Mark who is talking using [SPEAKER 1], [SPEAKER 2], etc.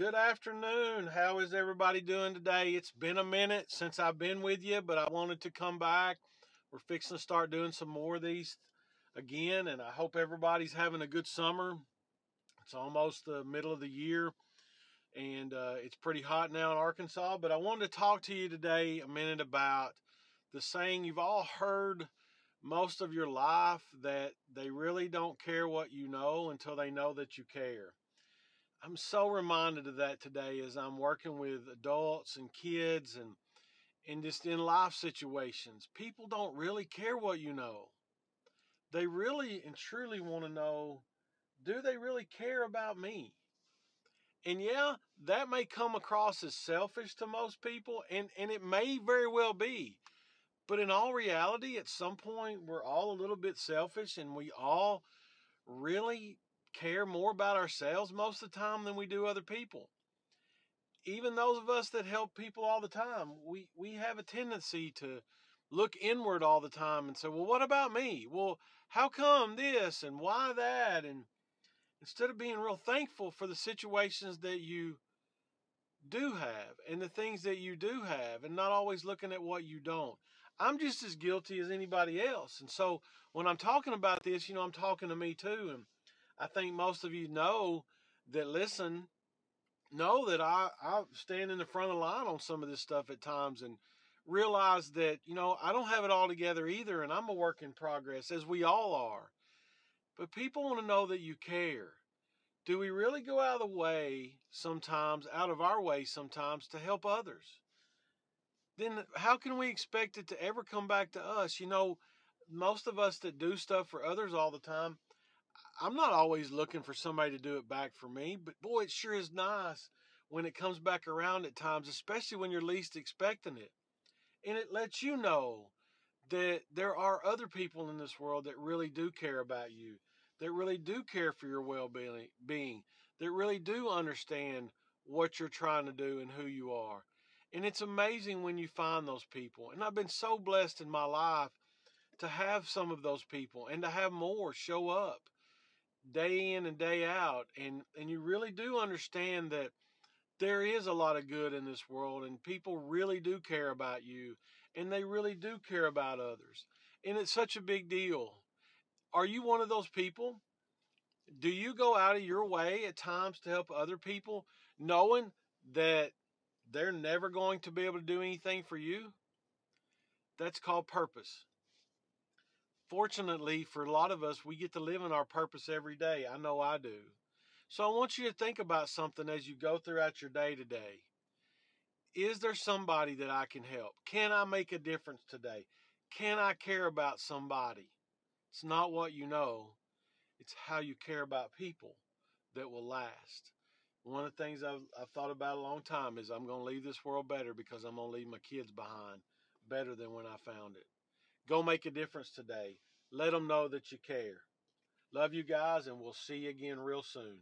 [SPEAKER 1] Good afternoon. How is everybody doing today? It's been a minute since I've been with you, but I wanted to come back. We're fixing to start doing some more of these again, and I hope everybody's having a good summer. It's almost the middle of the year, and uh, it's pretty hot now in Arkansas. But I wanted to talk to you today a minute about the saying you've all heard most of your life that they really don't care what you know until they know that you care. I'm so reminded of that today as I'm working with adults and kids and and just in life situations. People don't really care what you know. They really and truly want to know do they really care about me? And yeah, that may come across as selfish to most people, and, and it may very well be. But in all reality, at some point, we're all a little bit selfish and we all really care more about ourselves most of the time than we do other people. Even those of us that help people all the time, we, we have a tendency to look inward all the time and say, well, what about me? Well, how come this and why that? And instead of being real thankful for the situations that you do have and the things that you do have and not always looking at what you don't. I'm just as guilty as anybody else. And so when I'm talking about this, you know, I'm talking to me too. And I think most of you know that listen, know that I, I stand in the front of the line on some of this stuff at times and realize that, you know, I don't have it all together either and I'm a work in progress as we all are. But people want to know that you care. Do we really go out of the way sometimes, out of our way sometimes to help others? Then how can we expect it to ever come back to us? You know, most of us that do stuff for others all the time, I'm not always looking for somebody to do it back for me, but boy, it sure is nice when it comes back around at times, especially when you're least expecting it. And it lets you know that there are other people in this world that really do care about you, that really do care for your well being, that really do understand what you're trying to do and who you are. And it's amazing when you find those people. And I've been so blessed in my life to have some of those people and to have more show up day in and day out and and you really do understand that there is a lot of good in this world and people really do care about you and they really do care about others and it's such a big deal. Are you one of those people? Do you go out of your way at times to help other people knowing that they're never going to be able to do anything for you? That's called purpose fortunately for a lot of us, we get to live in our purpose every day. I know I do. So I want you to think about something as you go throughout your day today. Is there somebody that I can help? Can I make a difference today? Can I care about somebody? It's not what you know, it's how you care about people that will last. One of the things I've, I've thought about a long time is I'm going to leave this world better because I'm going to leave my kids behind better than when I found it. Go make a difference today. Let them know that you care. Love you guys, and we'll see you again real soon.